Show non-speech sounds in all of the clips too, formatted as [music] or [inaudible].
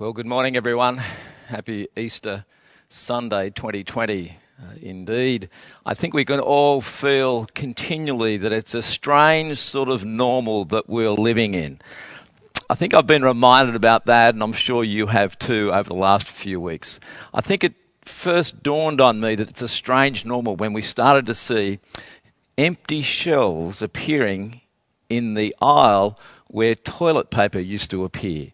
Well, good morning, everyone. Happy Easter Sunday 2020. Uh, indeed, I think we can all feel continually that it's a strange sort of normal that we're living in. I think I've been reminded about that, and I'm sure you have too over the last few weeks. I think it first dawned on me that it's a strange normal when we started to see empty shelves appearing in the aisle where toilet paper used to appear.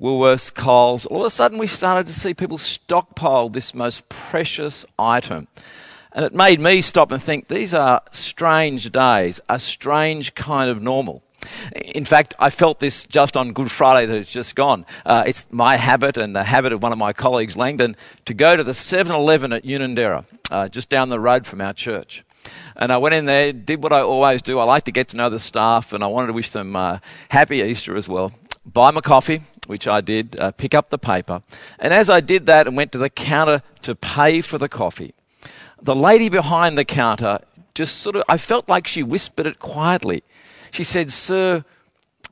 Woolworths, Coles, all of a sudden we started to see people stockpile this most precious item. And it made me stop and think these are strange days, a strange kind of normal. In fact, I felt this just on Good Friday that it's just gone. Uh, it's my habit and the habit of one of my colleagues, Langdon, to go to the 7 Eleven at Unanderra, uh, just down the road from our church. And I went in there, did what I always do. I like to get to know the staff, and I wanted to wish them uh, happy Easter as well. Buy my coffee, which I did, uh, pick up the paper. And as I did that and went to the counter to pay for the coffee, the lady behind the counter just sort of, I felt like she whispered it quietly. She said, Sir,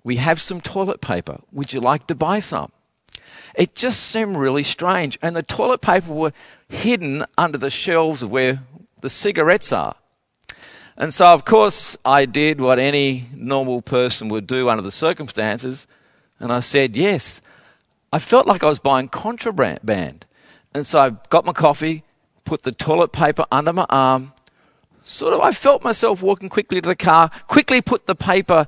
we have some toilet paper. Would you like to buy some? It just seemed really strange. And the toilet paper were hidden under the shelves of where the cigarettes are. And so, of course, I did what any normal person would do under the circumstances and I said, Yes. I felt like I was buying contraband. And so I got my coffee, put the toilet paper under my arm. Sort of, I felt myself walking quickly to the car, quickly put the paper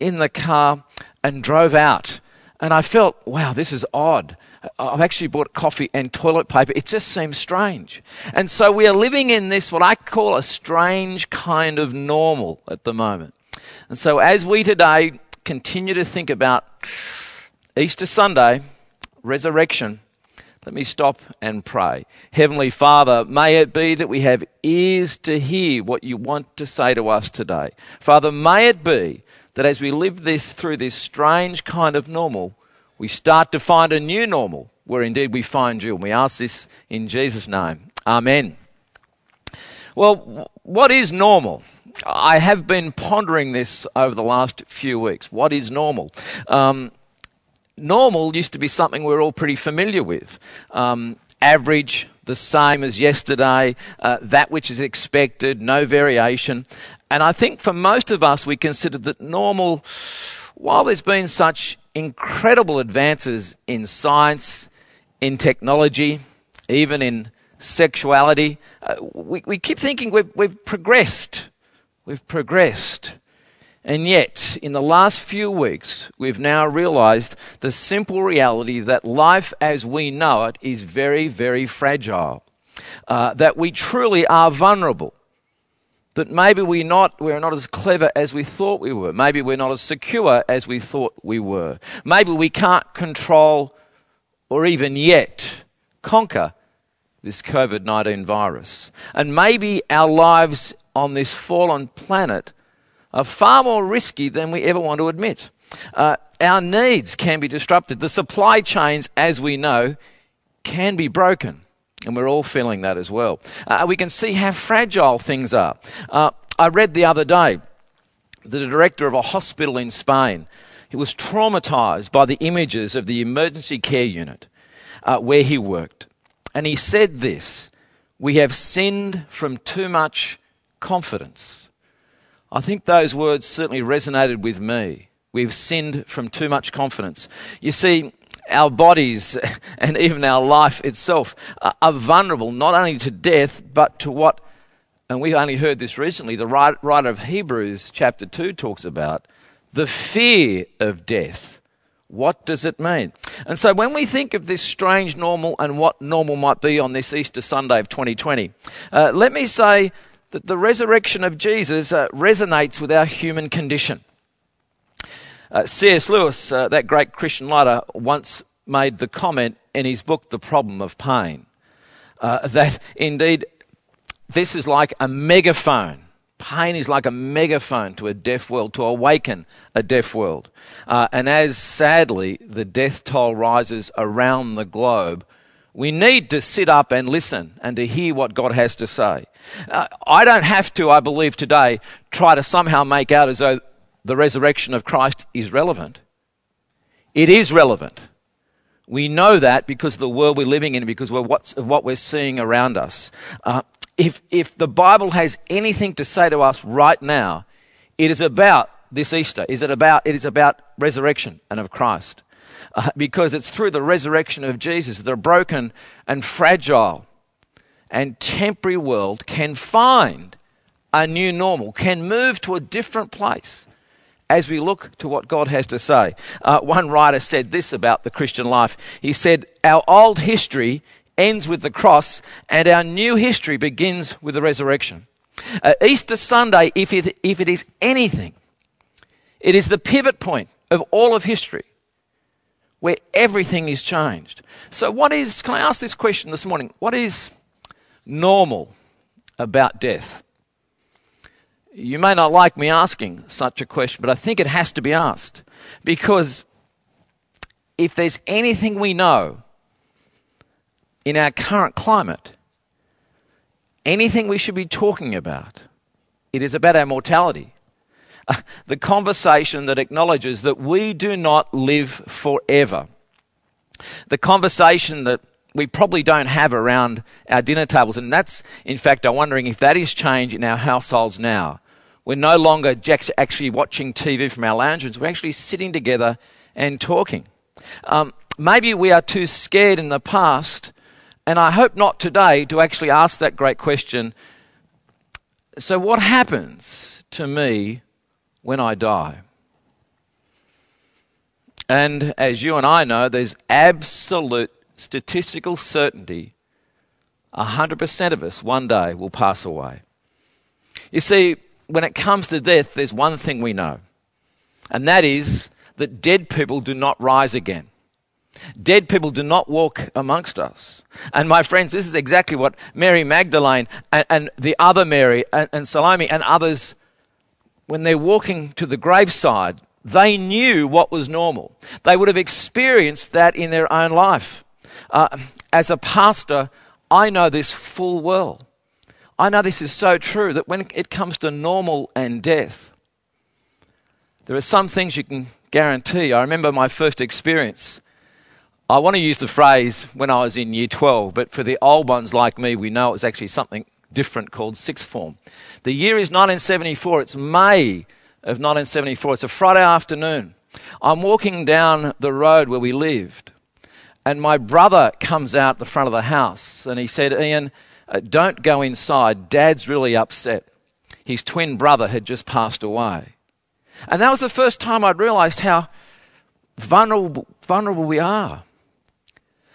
in the car, and drove out. And I felt, wow, this is odd. I've actually bought coffee and toilet paper. It just seems strange. And so we are living in this, what I call a strange kind of normal at the moment. And so as we today continue to think about Easter Sunday, resurrection, let me stop and pray. Heavenly Father, may it be that we have ears to hear what you want to say to us today. Father, may it be that as we live this through this strange kind of normal, we start to find a new normal where indeed we find you. And we ask this in Jesus' name. Amen. Well, what is normal? I have been pondering this over the last few weeks. What is normal? Um, normal used to be something we're all pretty familiar with. Um, average, the same as yesterday, uh, that which is expected, no variation. And I think for most of us, we consider that normal, while there's been such incredible advances in science, in technology, even in sexuality, uh, we, we keep thinking we've, we've progressed. We've progressed. And yet, in the last few weeks, we've now realized the simple reality that life as we know it is very, very fragile. Uh, that we truly are vulnerable. That maybe we're not, we're not as clever as we thought we were. Maybe we're not as secure as we thought we were. Maybe we can't control or even yet conquer this COVID 19 virus. And maybe our lives on this fallen planet are far more risky than we ever want to admit. Uh, our needs can be disrupted. The supply chains, as we know, can be broken. And we're all feeling that as well. Uh, we can see how fragile things are. Uh, I read the other day that the director of a hospital in Spain he was traumatized by the images of the emergency care unit uh, where he worked. And he said this We have sinned from too much confidence. I think those words certainly resonated with me. We've sinned from too much confidence. You see, our bodies [laughs] and even our life itself are vulnerable not only to death, but to what, and we only heard this recently, the writer of Hebrews chapter 2 talks about the fear of death. What does it mean? And so when we think of this strange normal and what normal might be on this Easter Sunday of 2020, uh, let me say that the resurrection of Jesus uh, resonates with our human condition. Uh, C.S. Lewis, uh, that great Christian writer, once made the comment in his book, The Problem of Pain, uh, that indeed this is like a megaphone. Pain is like a megaphone to a deaf world, to awaken a deaf world. Uh, and as sadly the death toll rises around the globe, we need to sit up and listen and to hear what God has to say. Uh, I don't have to, I believe today, try to somehow make out as though the resurrection of Christ is relevant. It is relevant. We know that because of the world we're living in, because of what we're seeing around us. Uh, if, if the Bible has anything to say to us right now, it is about this Easter. Is it about? It is about resurrection and of Christ, uh, because it's through the resurrection of Jesus the broken and fragile and temporary world can find a new normal, can move to a different place as we look to what God has to say. Uh, one writer said this about the Christian life. He said, Our old history ends with the cross, and our new history begins with the resurrection. Uh, Easter Sunday, if it, if it is anything, it is the pivot point of all of history where everything is changed. So, what is, can I ask this question this morning? What is normal about death? You may not like me asking such a question, but I think it has to be asked. Because if there's anything we know in our current climate, anything we should be talking about, it is about our mortality. [laughs] The conversation that acknowledges that we do not live forever. The conversation that we probably don't have around our dinner tables. And that's, in fact, I'm wondering if that is change in our households now. We're no longer actually watching TV from our lounge rooms. We're actually sitting together and talking. Um, maybe we are too scared in the past, and I hope not today, to actually ask that great question. So, what happens to me when I die? And as you and I know, there's absolute statistical certainty 100% of us one day will pass away. You see, when it comes to death, there's one thing we know, and that is that dead people do not rise again. Dead people do not walk amongst us. And my friends, this is exactly what Mary Magdalene and, and the other Mary and, and Salome and others, when they're walking to the graveside, they knew what was normal. They would have experienced that in their own life. Uh, as a pastor, I know this full well. I know this is so true that when it comes to normal and death, there are some things you can guarantee. I remember my first experience. I want to use the phrase when I was in year 12, but for the old ones like me, we know it's actually something different called sixth form. The year is 1974. It's May of 1974. It's a Friday afternoon. I'm walking down the road where we lived, and my brother comes out the front of the house and he said, Ian, uh, don't go inside. Dad's really upset. His twin brother had just passed away. And that was the first time I'd realized how vulnerable, vulnerable we are.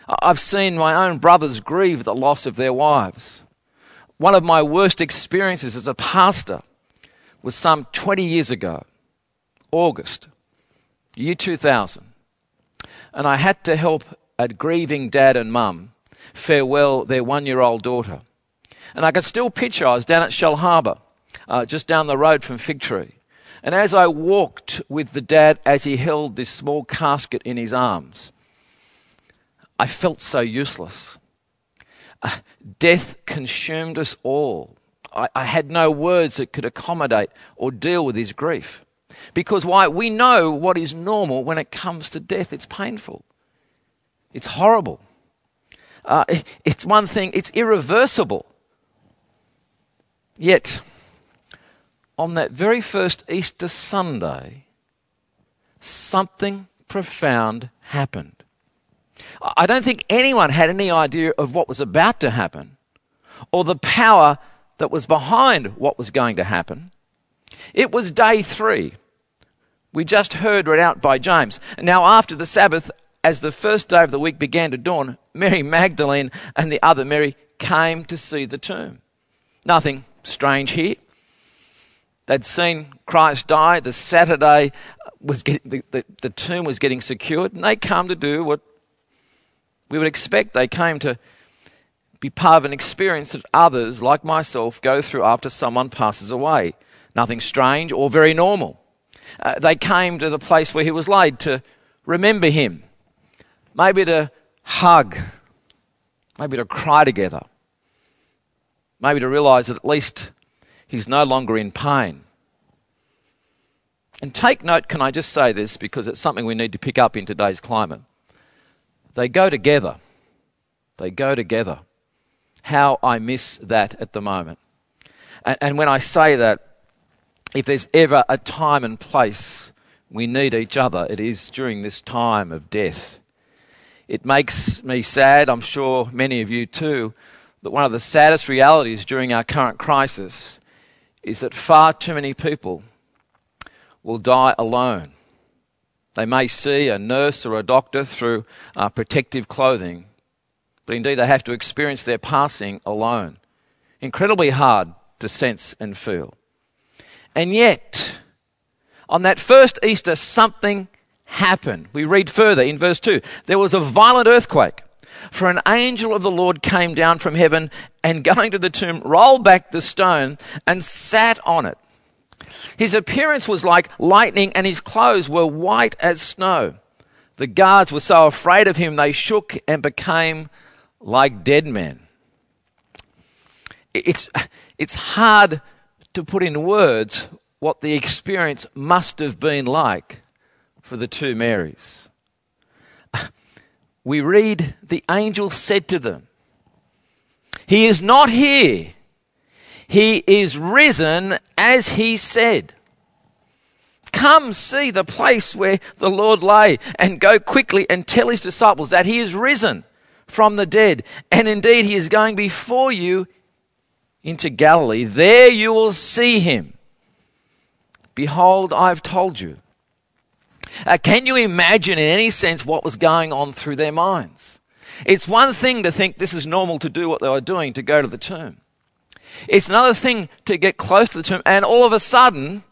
I've seen my own brothers grieve at the loss of their wives. One of my worst experiences as a pastor was some 20 years ago, August, year 2000. And I had to help a grieving dad and mum farewell their one year old daughter. And I could still picture I was down at Shellharbour, uh, just down the road from Fig Tree. And as I walked with the dad as he held this small casket in his arms, I felt so useless. Uh, death consumed us all. I, I had no words that could accommodate or deal with his grief. Because why? We know what is normal when it comes to death. It's painful. It's horrible. Uh, it's one thing, it's irreversible. Yet, on that very first Easter Sunday, something profound happened. I don't think anyone had any idea of what was about to happen or the power that was behind what was going to happen. It was day three. We just heard read out by James. Now, after the Sabbath, as the first day of the week began to dawn, Mary Magdalene and the other Mary came to see the tomb. Nothing strange here. They'd seen Christ die. The Saturday was getting, the, the, the tomb was getting secured, and they come to do what we would expect. They came to be part of an experience that others, like myself, go through after someone passes away. Nothing strange or very normal. Uh, they came to the place where he was laid to remember him, maybe to hug, maybe to cry together, maybe to realize that at least he's no longer in pain. And take note, can I just say this because it's something we need to pick up in today's climate. They go together. They go together. How I miss that at the moment. And, and when I say that, if there's ever a time and place we need each other, it is during this time of death. It makes me sad, I'm sure many of you too, that one of the saddest realities during our current crisis is that far too many people will die alone. They may see a nurse or a doctor through uh, protective clothing, but indeed they have to experience their passing alone. Incredibly hard to sense and feel. And yet, on that first Easter, something happened. We read further in verse 2 there was a violent earthquake. For an angel of the Lord came down from heaven and [laughs] going to the tomb, rolled back the stone and sat on it. His appearance was like lightning and his clothes were white as snow. The guards were so afraid of him they shook and became like dead men. It's, it's hard to put in words what the experience must have been like for the two Marys. We read, the angel said to them, He is not here. He is risen as he said. Come see the place where the Lord lay and go quickly and tell his disciples that he is risen from the dead. And indeed, he is going before you into Galilee. There you will see him. Behold, I've told you. Uh, can you imagine in any sense what was going on through their minds? It's one thing to think this is normal to do what they were doing, to go to the tomb. It's another thing to get close to the tomb and all of a sudden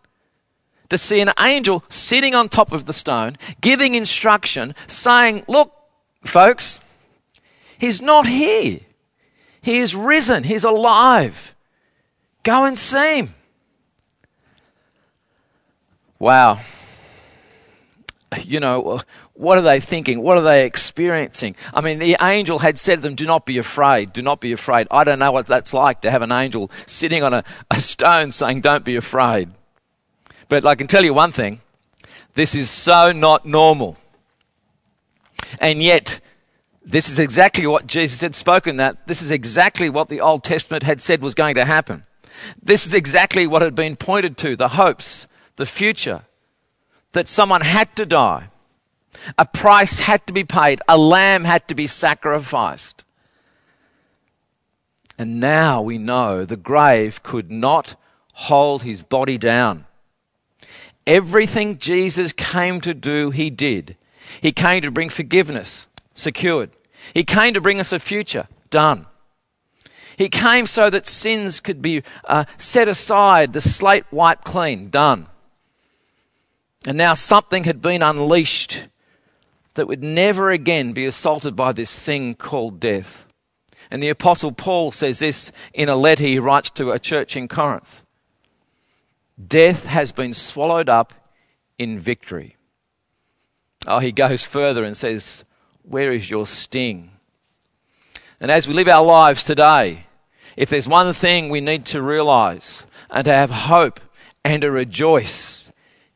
to see an angel sitting on top of the stone, giving instruction, saying, Look, folks, he's not here. He is risen. He's alive. Go and see him. Wow. You know, what are they thinking? What are they experiencing? I mean, the angel had said to them, Do not be afraid. Do not be afraid. I don't know what that's like to have an angel sitting on a, a stone saying, Don't be afraid. But I can tell you one thing this is so not normal. And yet, this is exactly what Jesus had spoken that. This is exactly what the Old Testament had said was going to happen. This is exactly what had been pointed to the hopes, the future, that someone had to die. A price had to be paid. A lamb had to be sacrificed. And now we know the grave could not hold his body down. Everything Jesus came to do, he did. He came to bring forgiveness, secured. He came to bring us a future, done. He came so that sins could be uh, set aside, the slate wiped clean, done. And now something had been unleashed that would never again be assaulted by this thing called death. And the Apostle Paul says this in a letter he writes to a church in Corinth Death has been swallowed up in victory. Oh, he goes further and says, Where is your sting? And as we live our lives today, if there's one thing we need to realize and to have hope and to rejoice,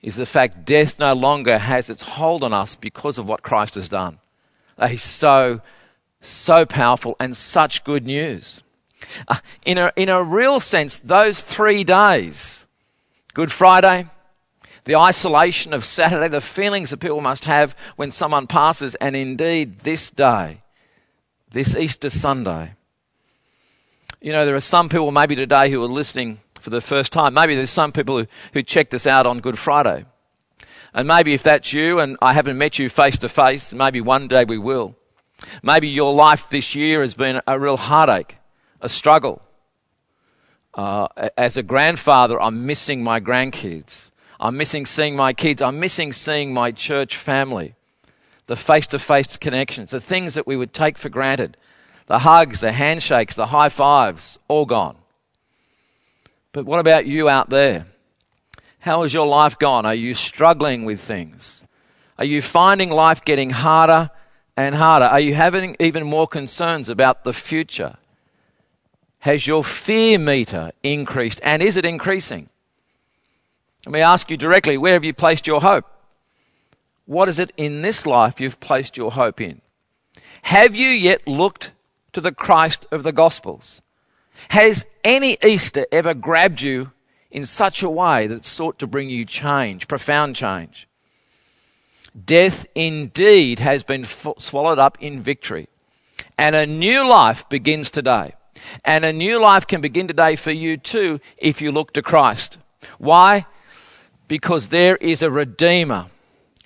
is the fact death no longer has its hold on us because of what Christ has done. That is so, so powerful and such good news. Uh, in, a, in a real sense, those three days, Good Friday, the isolation of Saturday, the feelings that people must have when someone passes, and indeed this day, this Easter Sunday. You know, there are some people maybe today who are listening for the first time. Maybe there's some people who, who checked us out on Good Friday. And maybe if that's you and I haven't met you face to face, maybe one day we will. Maybe your life this year has been a real heartache, a struggle. Uh, as a grandfather, I'm missing my grandkids. I'm missing seeing my kids. I'm missing seeing my church family. The face to face connections, the things that we would take for granted. The hugs, the handshakes, the high fives, all gone. But what about you out there? How has your life gone? Are you struggling with things? Are you finding life getting harder and harder? Are you having even more concerns about the future? Has your fear meter increased and is it increasing? Let me ask you directly where have you placed your hope? What is it in this life you've placed your hope in? Have you yet looked to the Christ of the Gospels? Has any Easter ever grabbed you in such a way that sought to bring you change, profound change? Death indeed has been swallowed up in victory, and a new life begins today. And a new life can begin today for you too if you look to Christ. Why? Because there is a Redeemer.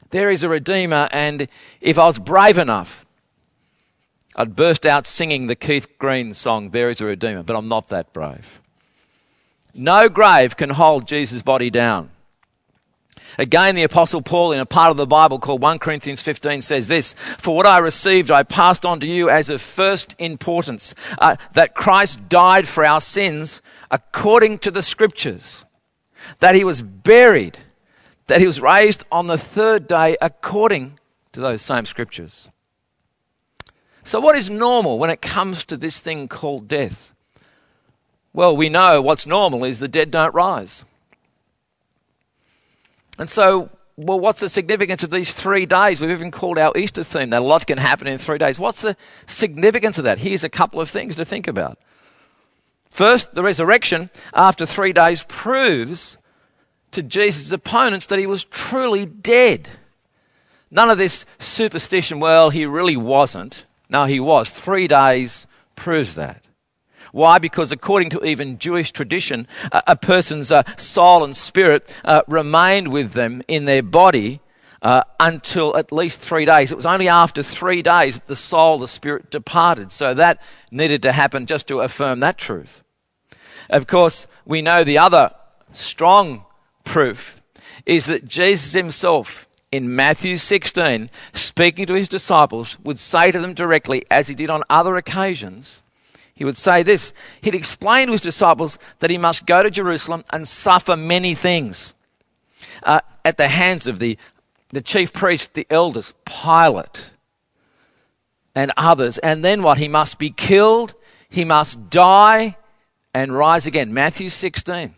There is a Redeemer, and if I was brave enough, I'd burst out singing the Keith Green song, There is a Redeemer, but I'm not that brave. No grave can hold Jesus' body down. Again, the Apostle Paul, in a part of the Bible called 1 Corinthians 15, says this For what I received, I passed on to you as of first importance uh, that Christ died for our sins according to the Scriptures, that he was buried, that he was raised on the third day according to those same Scriptures. So, what is normal when it comes to this thing called death? Well, we know what's normal is the dead don't rise. And so, well, what's the significance of these three days? We've even called our Easter theme that a lot can happen in three days. What's the significance of that? Here's a couple of things to think about. First, the resurrection after three days proves to Jesus' opponents that he was truly dead. None of this superstition, well, he really wasn't. No, he was. Three days proves that. Why? Because according to even Jewish tradition, a, a person's uh, soul and spirit uh, remained with them in their body uh, until at least three days. It was only after three days that the soul, the spirit departed. So that needed to happen just to affirm that truth. Of course, we know the other strong proof is that Jesus himself in Matthew 16, speaking to his disciples, would say to them directly, as he did on other occasions, he would say this. He'd explain to his disciples that he must go to Jerusalem and suffer many things uh, at the hands of the, the chief priests, the elders, Pilate, and others. And then what? He must be killed, he must die, and rise again. Matthew 16.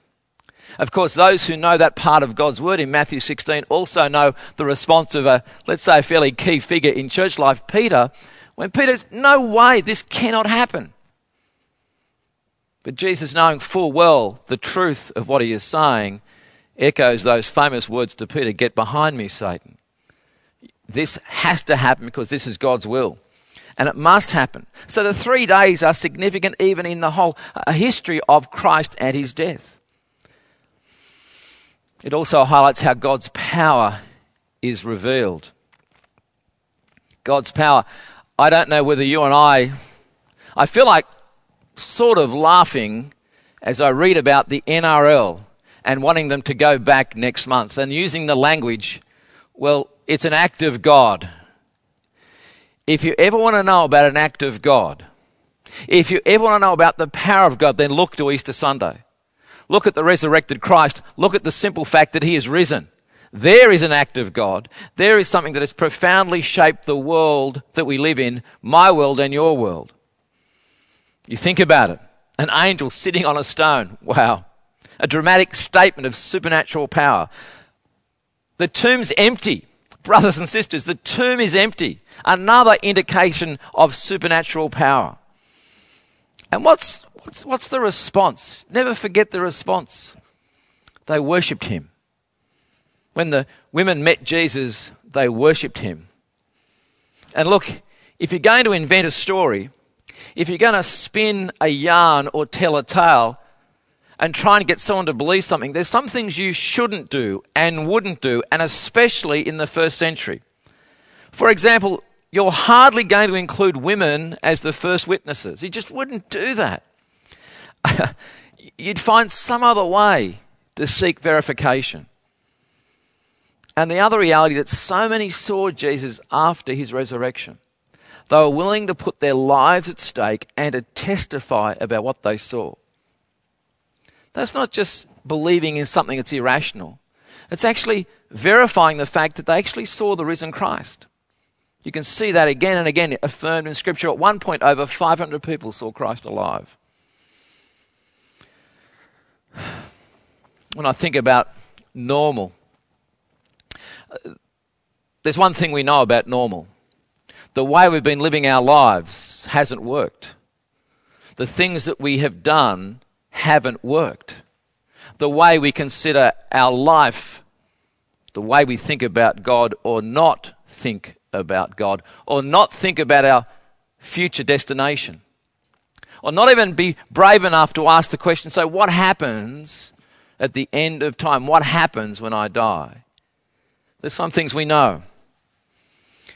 Of course, those who know that part of God's word in Matthew 16 also know the response of a, let's say, a fairly key figure in church life, Peter, when Peter's, no way, this cannot happen. But Jesus, knowing full well the truth of what he is saying, echoes those famous words to Peter Get behind me, Satan. This has to happen because this is God's will. And it must happen. So the three days are significant even in the whole uh, history of Christ and his death. It also highlights how God's power is revealed. God's power. I don't know whether you and I, I feel like sort of laughing as I read about the NRL and wanting them to go back next month and using the language, well, it's an act of God. If you ever want to know about an act of God, if you ever want to know about the power of God, then look to Easter Sunday. Look at the resurrected Christ. Look at the simple fact that he is risen. There is an act of God. There is something that has profoundly shaped the world that we live in, my world and your world. You think about it. An angel sitting on a stone. Wow. A dramatic statement of supernatural power. The tomb's empty. Brothers and sisters, the tomb is empty. Another indication of supernatural power. And what's What's, what's the response? Never forget the response. They worshipped him. When the women met Jesus, they worshipped him. And look, if you're going to invent a story, if you're going to spin a yarn or tell a tale and try and get someone to believe something, there's some things you shouldn't do and wouldn't do, and especially in the first century. For example, you're hardly going to include women as the first witnesses. You just wouldn't do that. [laughs] you'd find some other way to seek verification. And the other reality that so many saw Jesus after his resurrection. They were willing to put their lives at stake and to testify about what they saw. That's not just believing in something that's irrational. It's actually verifying the fact that they actually saw the risen Christ. You can see that again and again affirmed in Scripture. At one point, over 500 people saw Christ alive. When I think about normal, there's one thing we know about normal. the way we've been living our lives hasn't worked. The things that we have done haven't worked. The way we consider our life, the way we think about God or not think about God, or not think about our future destination, or not even be brave enough to ask the question so, what happens at the end of time? What happens when I die? There's some things we know.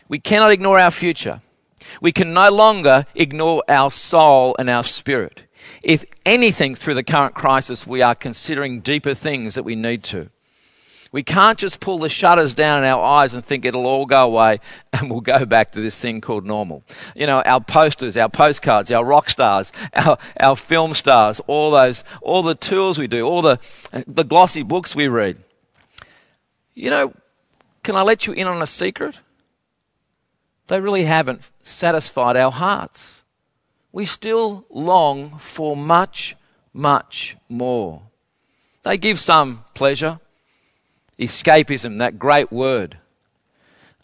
We cannot ignore our future. We can no longer ignore our soul and our spirit. If anything, through the current crisis, we are considering deeper things that we need to. We can't just pull the shutters down in our eyes and think it'll all go away and we'll go back to this thing called normal. You know, our posters, our postcards, our rock stars, our, our film stars, all those, all the tools we do, all the, the glossy books we read. You know, can I let you in on a secret? They really haven't satisfied our hearts. We still long for much, much more. They give some pleasure, escapism, that great word.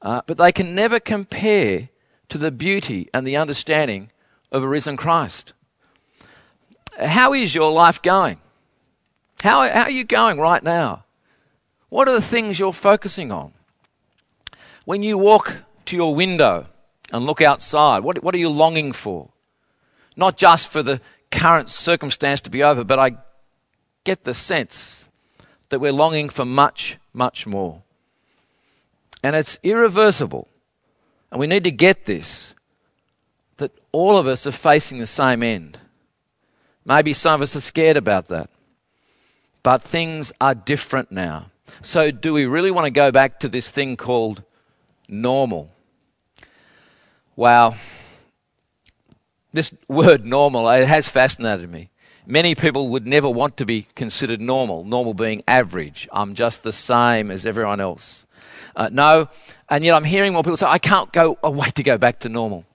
Uh, but they can never compare to the beauty and the understanding of a risen Christ. How is your life going? How, how are you going right now? What are the things you're focusing on? When you walk to your window and look outside, what, what are you longing for? Not just for the current circumstance to be over, but I get the sense that we're longing for much, much more. And it's irreversible. And we need to get this that all of us are facing the same end. Maybe some of us are scared about that. But things are different now. So, do we really want to go back to this thing called normal? Wow. This word normal, it has fascinated me. Many people would never want to be considered normal, normal being average. I'm just the same as everyone else. Uh, no, and yet I'm hearing more people say, I can't go, oh, wait to go back to normal.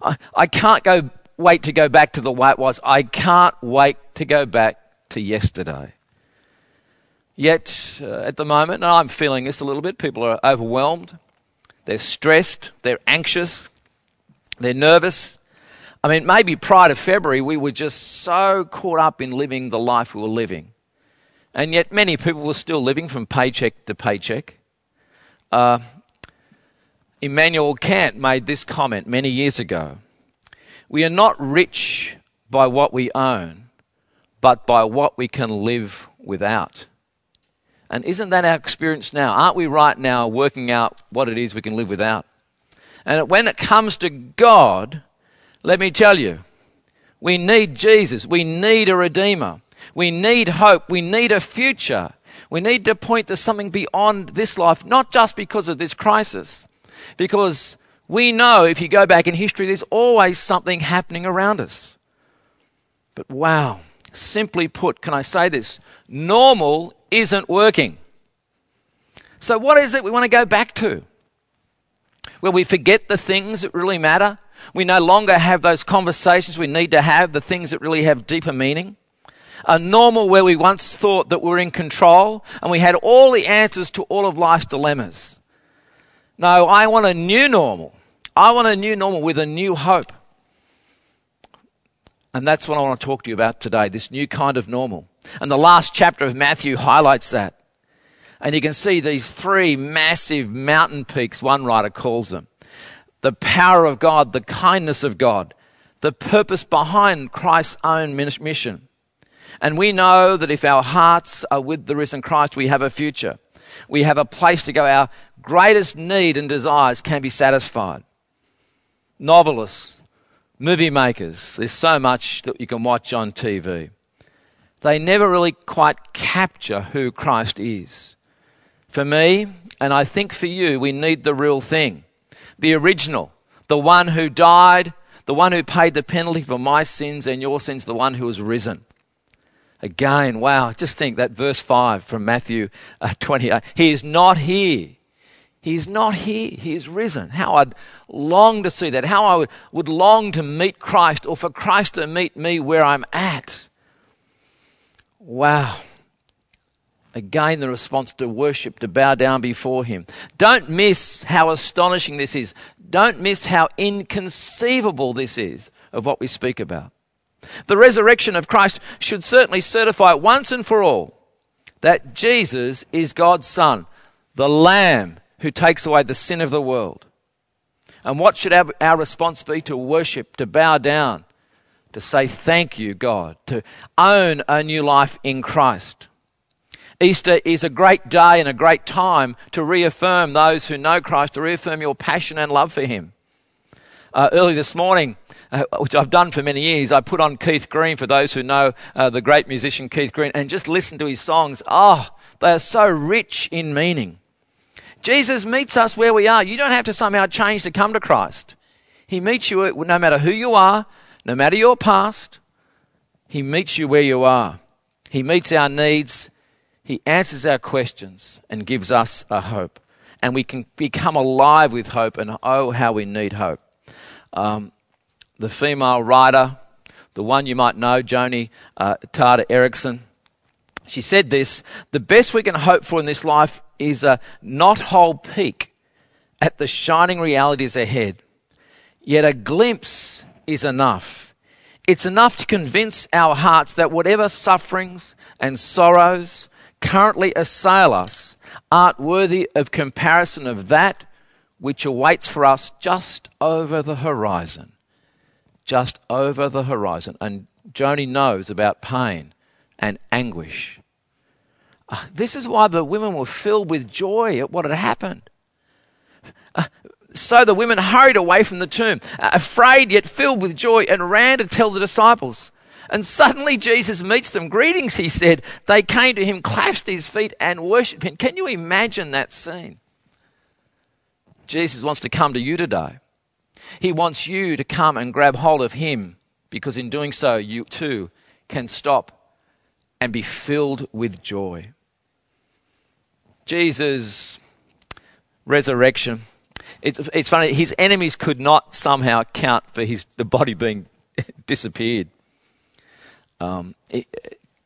I, I can't go, wait to go back to the way it was. I can't wait to go back to yesterday. Yet, uh, at the moment, and I'm feeling this a little bit, people are overwhelmed, they're stressed, they're anxious, they're nervous, I mean, maybe prior to February, we were just so caught up in living the life we were living. And yet, many people were still living from paycheck to paycheck. Uh, Immanuel Kant made this comment many years ago We are not rich by what we own, but by what we can live without. And isn't that our experience now? Aren't we right now working out what it is we can live without? And when it comes to God, let me tell you, we need Jesus. We need a Redeemer. We need hope. We need a future. We need to point to something beyond this life, not just because of this crisis, because we know if you go back in history, there's always something happening around us. But wow, simply put, can I say this? Normal isn't working. So, what is it we want to go back to? Well, we forget the things that really matter. We no longer have those conversations we need to have, the things that really have deeper meaning. A normal where we once thought that we were in control and we had all the answers to all of life's dilemmas. No, I want a new normal. I want a new normal with a new hope. And that's what I want to talk to you about today this new kind of normal. And the last chapter of Matthew highlights that. And you can see these three massive mountain peaks, one writer calls them the power of God, the kindness of God, the purpose behind Christ's own mission. And we know that if our hearts are with the risen Christ, we have a future. We have a place to go. Our greatest need and desires can be satisfied. Novelists, movie makers, there's so much that you can watch on TV. They never really quite capture who Christ is. For me, and I think for you, we need the real thing the original, the one who died, the one who paid the penalty for my sins and your sins, the one who was risen. Again, wow, just think that verse 5 from Matthew uh, [laughs] 28. He is not here. He is not here. He is risen. How I'd long to see that. How I would, would long to meet Christ or for Christ to meet me where I'm at. Wow. Again, the response to worship, to bow down before Him. Don't miss how astonishing this is. Don't miss how inconceivable this is of what we speak about. The resurrection of Christ should certainly certify once and for all that Jesus is God's Son, the Lamb who takes away the sin of the world. And what should our, our response be? To worship, to bow down, to say thank you, God, to own a new life in Christ. Easter is a great day and a great time to reaffirm those who know Christ, to reaffirm your passion and love for Him. Uh, early this morning, uh, which I've done for many years, I put on Keith Green for those who know uh, the great musician Keith Green and just listen to his songs. Oh, they are so rich in meaning. Jesus meets us where we are. You don't have to somehow change to come to Christ. He meets you no matter who you are, no matter your past. He meets you where you are. He meets our needs. He answers our questions and gives us a hope. And we can become alive with hope, and oh, how we need hope. Um, the female writer, the one you might know, Joni uh, Tada Eareckson, she said this The best we can hope for in this life is a knothole peek at the shining realities ahead. Yet a glimpse is enough. It's enough to convince our hearts that whatever sufferings and sorrows currently assail us aren't worthy of comparison of that which awaits for us just over the horizon. Just over the horizon. And Joni knows about pain and anguish uh, this is why the women were filled with joy at what had happened. Uh, so the women hurried away from the tomb, afraid yet filled with joy, and ran to tell the disciples. And suddenly Jesus meets them. Greetings, he said. They came to him, clasped his feet, and worshipped him. Can you imagine that scene? Jesus wants to come to you today. He wants you to come and grab hold of him because in doing so, you too can stop and be filled with joy. Jesus' resurrection, it's, it's funny, his enemies could not somehow count for his, the body being [laughs] disappeared. Um, it,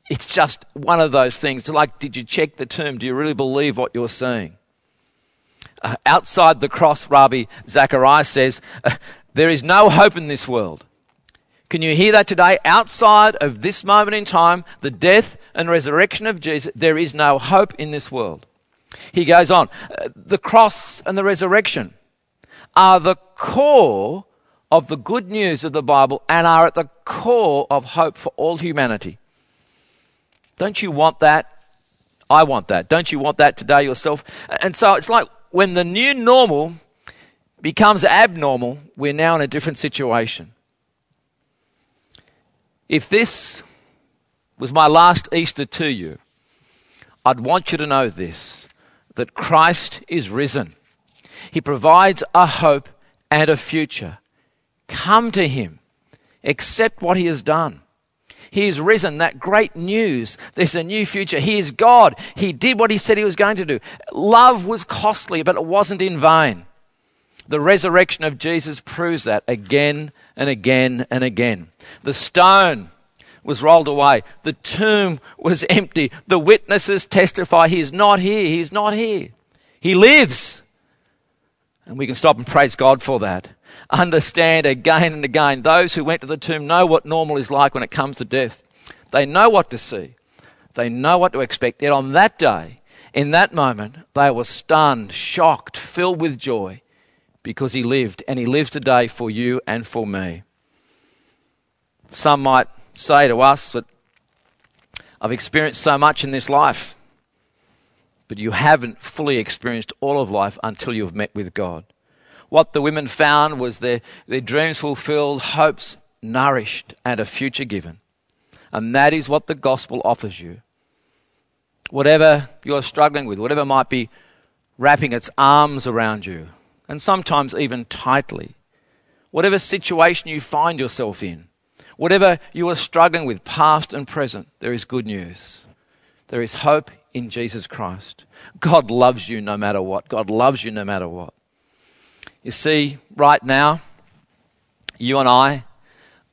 it's just one of those things. like, did you check the tomb? Do you really believe what you're seeing? Uh, outside the cross, Ravi Zacharias says, uh, there is no hope in this world. Can you hear that today? Outside of this moment in time, the death and resurrection of Jesus, there is no hope in this world. He goes on, the cross and the resurrection are the core of the good news of the Bible and are at the core of hope for all humanity. Don't you want that? I want that. Don't you want that today yourself? And so it's like when the new normal becomes abnormal, we're now in a different situation. If this was my last Easter to you, I'd want you to know this that Christ is risen. He provides a hope and a future. Come to Him. Accept what He has done. He is risen. That great news. There's a new future. He is God. He did what He said He was going to do. Love was costly, but it wasn't in vain. The resurrection of Jesus proves that again and again and again. The stone was rolled away. The tomb was empty. The witnesses testify he is not here. He is not here. He lives. And we can stop and praise God for that. Understand again and again, those who went to the tomb know what normal is like when it comes to death. They know what to see. They know what to expect. Yet on that day, in that moment, they were stunned, shocked, filled with joy because he lived. And he lives today for you and for me. Some might say to us that I've experienced so much in this life, but you haven't fully experienced all of life until you've met with God. What the women found was their, their dreams fulfilled, hopes nourished, and a future given. And that is what the gospel offers you. Whatever you're struggling with, whatever might be wrapping its arms around you, and sometimes even tightly, whatever situation you find yourself in, Whatever you are struggling with, past and present, there is good news. There is hope in Jesus Christ. God loves you no matter what. God loves you no matter what. You see, right now, you and I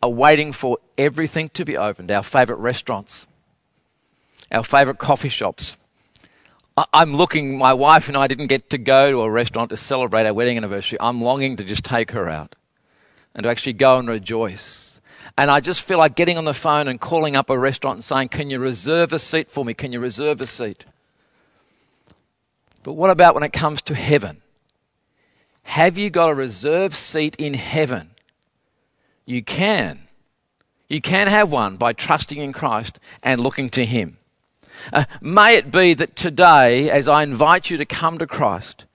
are waiting for everything to be opened our favorite restaurants, our favorite coffee shops, I'm looking, my wife and I didn't get to go to a restaurant to celebrate our wedding anniversary. I'm longing to just take her out and to actually go and rejoice. And I just feel like getting on the phone and calling up a restaurant and saying, Can you reserve a seat for me? Can you reserve a seat? But what about when it comes to heaven? Have you got a reserved seat in heaven? You can. You can have one by trusting in Christ and looking to Him. Uh, may it be that today, as I invite you to come to Christ,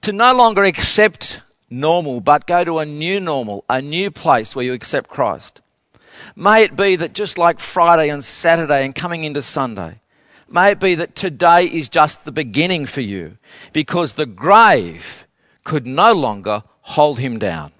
to no longer accept normal, but go to a new normal, a new place where you accept Christ. May it be that just like Friday and Saturday and coming into Sunday, may it be that today is just the beginning for you because the grave could no longer hold him down.